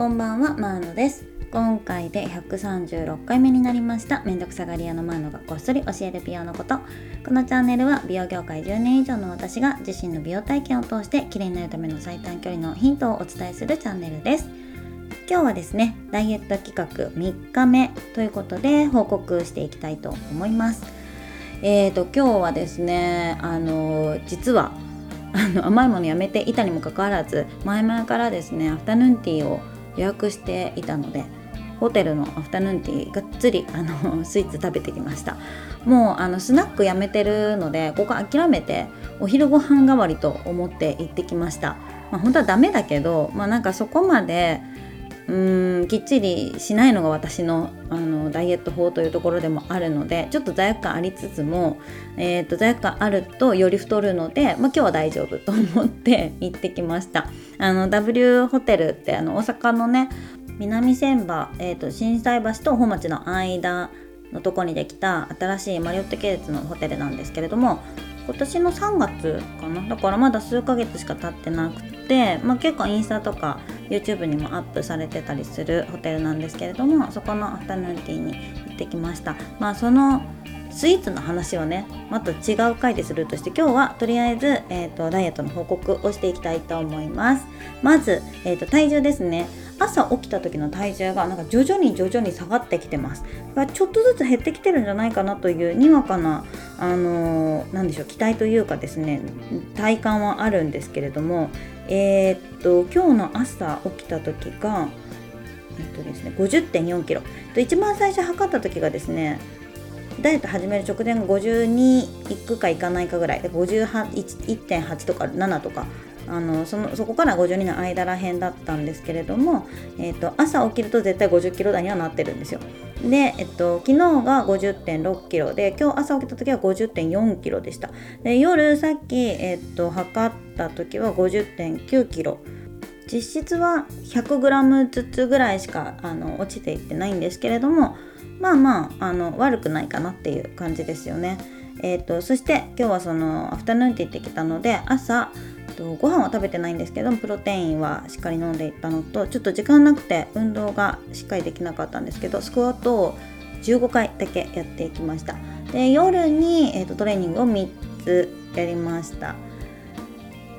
こんばんはマーノです。今回で136回目になりました。めんどくさがり屋のマーノがこっそり教える美容のこと。このチャンネルは美容業界10年以上の私が自身の美容体験を通して綺麗になるための最短距離のヒントをお伝えするチャンネルです。今日はですねダイエット企画3日目ということで報告していきたいと思います。えーと今日はですねあの実はあの甘いものやめていたにもかかわらず前々からですねアフタヌーンティーを予約していたのでホテルのアフタヌーンティーがっつりあの スイーツ食べてきました。もうあのスナックやめてるのでここ諦めてお昼ご飯代わりと思って行ってきました、まあ、本当はダメだけどまあなんかそこまでうんきっちりしないのが私のあのダイエット法というところでもあるのでちょっと罪悪感ありつつも、えーと、罪悪感あるとより太るので、まあ、今日は大丈夫と思って 行ってきました。あの W ホテルってあの大阪のね南千葉、えーと、心斎橋と本町の間のとこにできた新しいマリオット系列のホテルなんですけれども今年の3月かな？だからまだ数ヶ月しか経ってなくて、まあ、結構インスタとか YouTube にもアップされてたりするホテルなんですけれどもそこのアフタヌーンティーに行ってきました。まあそのスイーツの話をねまた違う回でするとして今日はとりあえず、えーと、ダイエットの報告をしていきたいと思います。まず、えーと体重ですね。朝起きた時の体重がなんか徐々に徐々に下がってきてます。ちょっとずつ減ってきてるんじゃないかなというにわかなあのー、でしょう期待というかですね体感はあるんですけれどもえー、っと今日の朝起きた時がえっとですね50.4キロ。一番最初測った時がですねダイエット始める直前が52いくかいかないかぐらい。で51.8とか7とかあのそのそこから52の間らへんだったんですけれども、えーと、朝起きると絶対50キロ台にはなってるんですよ。で、えっと、昨日が50.6キロで今日朝起きた時は50.4キロでした。で夜さっき、えっと、測った時は50.9キロ。実質は 100g ずつぐらいしかあの落ちていってないんですけれどもまあまああの悪くないかなっていう感じですよね。えーとそして今日はそのアフタヌーンティー行ってきたので朝とご飯は食べてないんですけどプロテインはしっかり飲んでいったのとちょっと時間なくて運動がしっかりできなかったんですけどスクワットを15回だけやっていきました。で夜に、えーと、トレーニングを3つやりました。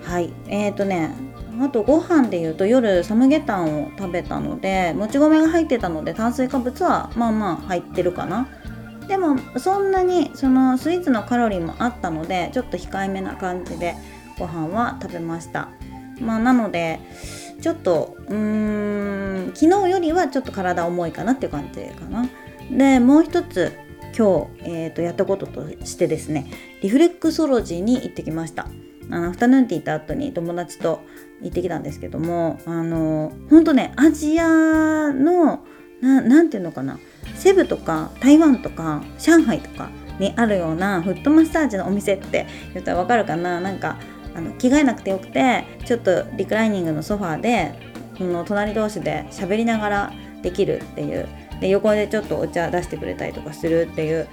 はい。えーとねあとご飯でいうと夜サムゲタンを食べたのでもち米が入ってたので炭水化物はまあまあ入ってるかな。でもそんなにそのスイーツのカロリーもあったのでちょっと控えめな感じでご飯は食べました。まあなのでちょっとうーん昨日よりはちょっと体重いかなっていう感じかな。でもう一つ今日、えーと、やったこととしてですねリフレックソロジーに行ってきました。あのアフタヌーンティー行った後に友達と行ってきたんですけどもあの本当ねアジアの何て言うのかなセブとか台湾とか上海とかにあるようなフットマッサージのお店って言ったらわかるかな。なんかあの着替えなくてよくてちょっとリクライニングのソファーでこの隣同士で喋りながらできるっていう。で横でちょっとお茶出してくれたりとかするっていう。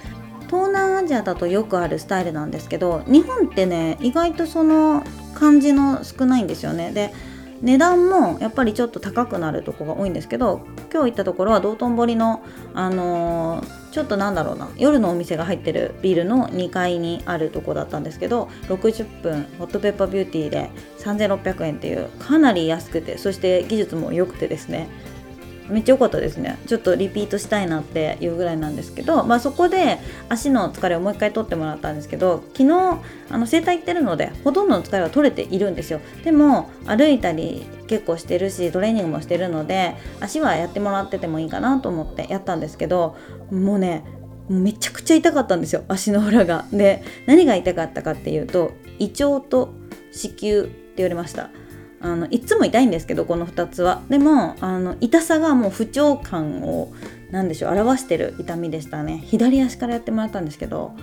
東南アジアだとよくあるスタイルなんですけど日本ってね意外とその感じの少ないんですよね。で値段もやっぱりちょっと高くなるとこが多いんですけど今日行ったところは道頓堀の、あのー、ちょっとなんだろうな夜のお店が入ってるビルの2階にあるとこだったんですけど60分ホットペッパービューティーで3600円っていうかなり安くてそして技術も良くてですねめっちゃ良かったですねちょっとリピートしたいなっていうぐらいなんですけど、まあ、そこで足の疲れをもう一回取ってもらったんですけど昨日あの整体行ってるのでほとんどの疲れは取れているんですよでも歩いたり結構してるしトレーニングもしてるので足はやってもらっててもいいかなと思ってやったんですけどもうねめちゃくちゃ痛かったんですよ足の裏が。で何が痛かったかっていうと胃腸と子宮って言われました。あのいつも痛いんですけどこの2つは。でもあの痛さがもう不調感を何でしょう表してる痛みでしたね。左足からやってもらったんですけど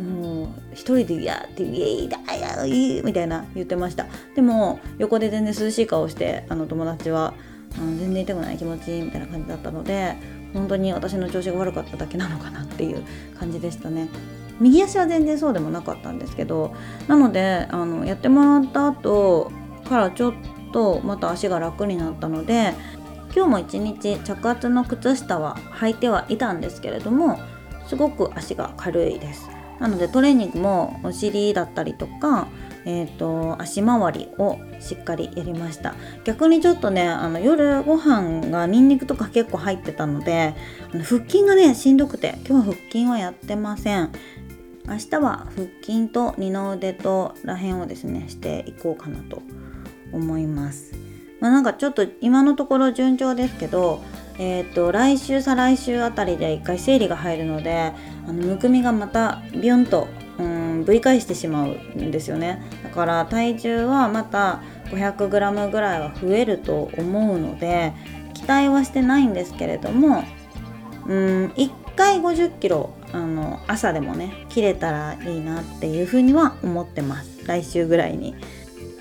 もう一人で「いや」って「イエイだよいい」みたいな言ってました。でも横で全然涼しい顔してあの友達はあの全然痛くない気持ちいいみたいな感じだったので本当に私の調子が悪かっただけなのかなっていう感じでしたね。右足は全然そうでもなかったんですけどなのであのやってもらった後からちょっとまた足が楽になったので今日も一日着圧の靴下は履いてはいたんですけれどもすごく足が軽いです。なのでトレーニングもお尻だったりとかえーと、足回りをしっかりやりました。逆にちょっとねあの夜ご飯がニンニクとか結構入ってたので腹筋がねしんどくて今日は腹筋はやってません。明日は腹筋と二の腕とらへんをですねしていこうかなと思います。まあ、なんかちょっと今のところ順調ですけどえーと、来週再来週あたりで一回生理が入るのであのむくみがまたビュンとうんぶり返してしまうんですよね。だから体重はまた 500g ぐらいは増えると思うので期待はしてないんですけれどもうん1回50キロあの朝でもね切れたらいいなっていうふうには思ってます。来週ぐらいに。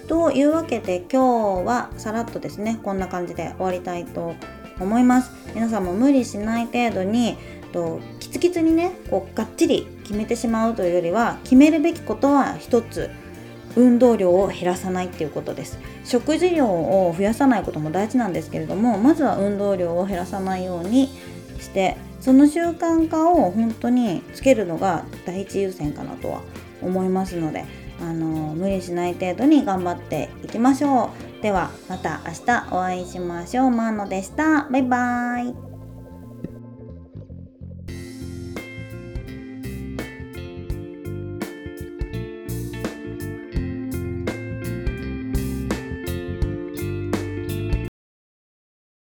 というわけで今日はさらっとですねこんな感じで終わりたいと思います。皆さんも無理しない程度にとキツキツにねこうがっちり決めてしまうというよりは決めるべきことは一つ運動量を減らさないっていうことです。食事量を増やさないことも大事なんですけれどもまずは運動量を減らさないようにしてその習慣化を本当につけるのが第一優先かなとは思いますのであの無理しない程度に頑張っていきましょう。ではまた明日お会いしましょう。マーノでした。バイバーイ。